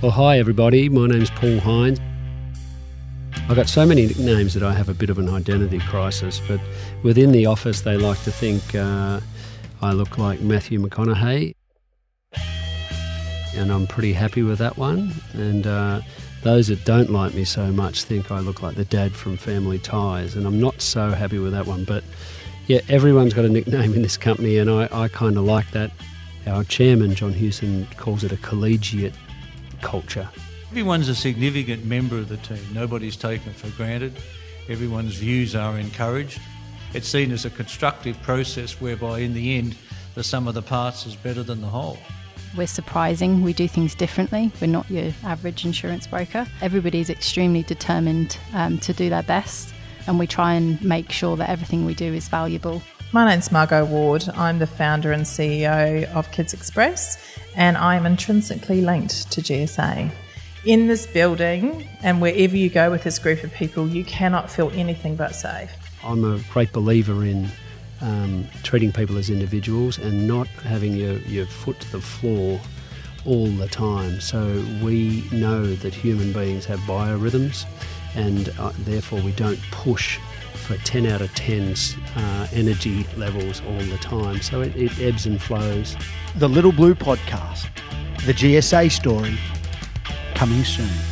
Well, hi everybody. My name's Paul Hines. I've got so many nicknames that I have a bit of an identity crisis, but within the office, they like to think uh, I look like Matthew McConaughey, and I'm pretty happy with that one. And uh, those that don't like me so much think I look like the dad from Family Ties, and I'm not so happy with that one. But yeah, everyone's got a nickname in this company, and I, I kind of like that. Our chairman, John Hewson, calls it a collegiate culture. Everyone's a significant member of the team. Nobody's taken for granted. Everyone's views are encouraged. It's seen as a constructive process whereby, in the end, the sum of the parts is better than the whole. We're surprising. We do things differently. We're not your average insurance broker. Everybody's extremely determined um, to do their best, and we try and make sure that everything we do is valuable. My name's Margot Ward. I'm the founder and CEO of Kids Express, and I'm intrinsically linked to GSA in this building and wherever you go with this group of people, you cannot feel anything but safe. I'm a great believer in um, treating people as individuals and not having your, your foot to the floor all the time. So we know that human beings have biorhythms and uh, therefore we don't push for 10 out of 10 uh, energy levels all the time. So it, it ebbs and flows. The Little Blue Podcast, the GSA story, coming soon.